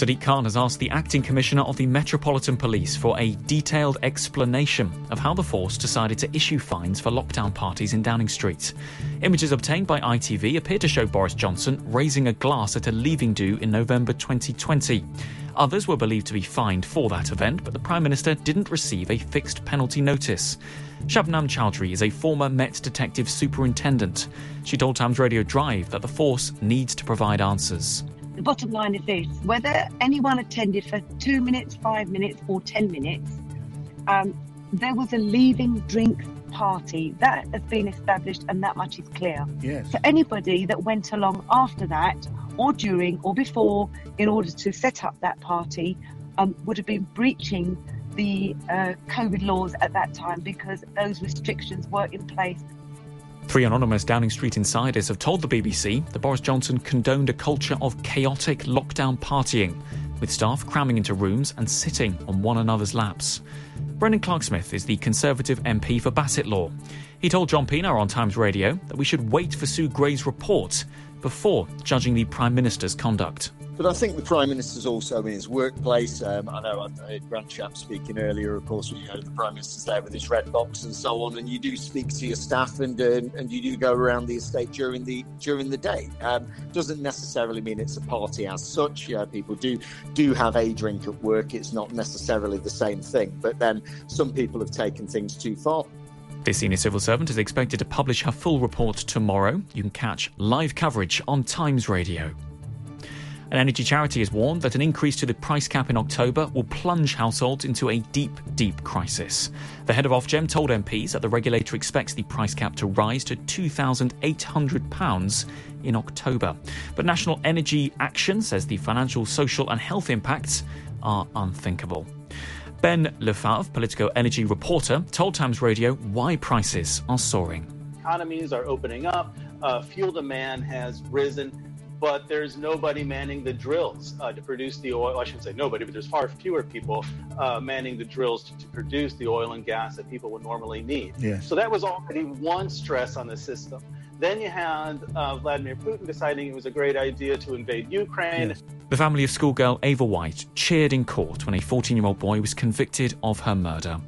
Sadiq Khan has asked the acting commissioner of the Metropolitan Police for a detailed explanation of how the force decided to issue fines for lockdown parties in Downing Street. Images obtained by ITV appear to show Boris Johnson raising a glass at a leaving do in November 2020. Others were believed to be fined for that event, but the Prime Minister didn't receive a fixed penalty notice. Shabnam Chowdhury is a former Met Detective Superintendent. She told Times Radio Drive that the force needs to provide answers. The bottom line is this whether anyone attended for two minutes, five minutes, or 10 minutes, um, there was a leaving drink party. That has been established, and that much is clear. Yes. So, anybody that went along after that, or during, or before, in order to set up that party, um, would have been breaching the uh, COVID laws at that time because those restrictions were in place Three anonymous Downing Street insiders have told the BBC that Boris Johnson condoned a culture of chaotic lockdown partying, with staff cramming into rooms and sitting on one another's laps. Brendan Clarke-Smith is the Conservative MP for Bassetlaw. He told John Pienaar on Times Radio that we should wait for Sue Gray's report before judging the Prime Minister's conduct. But I think the Prime Minister's also in his workplace. Um, I know I heard Grant Shapps speaking earlier, of course, when you heard the Prime Minister's there with his red box and so on, and you do speak to your staff and uh, and you do go around the estate during the during the day. Um, doesn't necessarily mean it's a party as such. Yeah, people do do have a drink at work. It's not necessarily the same thing. But then some people have taken things too far. The senior civil servant is expected to publish her full report tomorrow. You can catch live coverage on Times Radio. An energy charity has warned that an increase to the price cap in October will plunge households into a deep, deep crisis. The head of Ofgem told MPs that the regulator expects the price cap to rise to £2,800 in October. But National Energy Action says the financial, social, and health impacts are unthinkable. Ben Lefebvre, Politico energy reporter, told Times Radio why prices are soaring. Economies are opening up, uh, fuel demand has risen but there's nobody manning the drills uh, to produce the oil. I shouldn't say nobody, but there's far fewer people uh, manning the drills to, to, produce the oil and gas that people would normally need. Yes. So that was already one stress on the system. Then you had uh, Vladimir Putin deciding it was a great idea to invade Ukraine. Yes. The family of schoolgirl Ava White cheered in court when a 14 year old boy was convicted of her murder.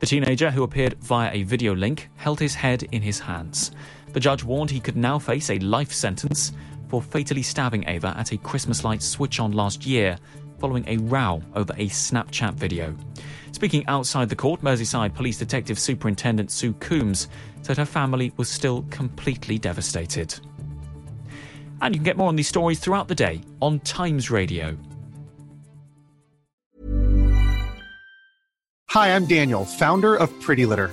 The teenager, who appeared via a video link, held his head in his hands. The judge warned he could now face a life sentence for fatally stabbing Ava at a Christmas light switch on last year following a row over a Snapchat video. Speaking outside the court, Merseyside Police Detective Superintendent Sue Coombs said her family was still completely devastated. And you can get more on these stories throughout the day on Times Radio. Hi, I'm Daniel, founder of Pretty Litter.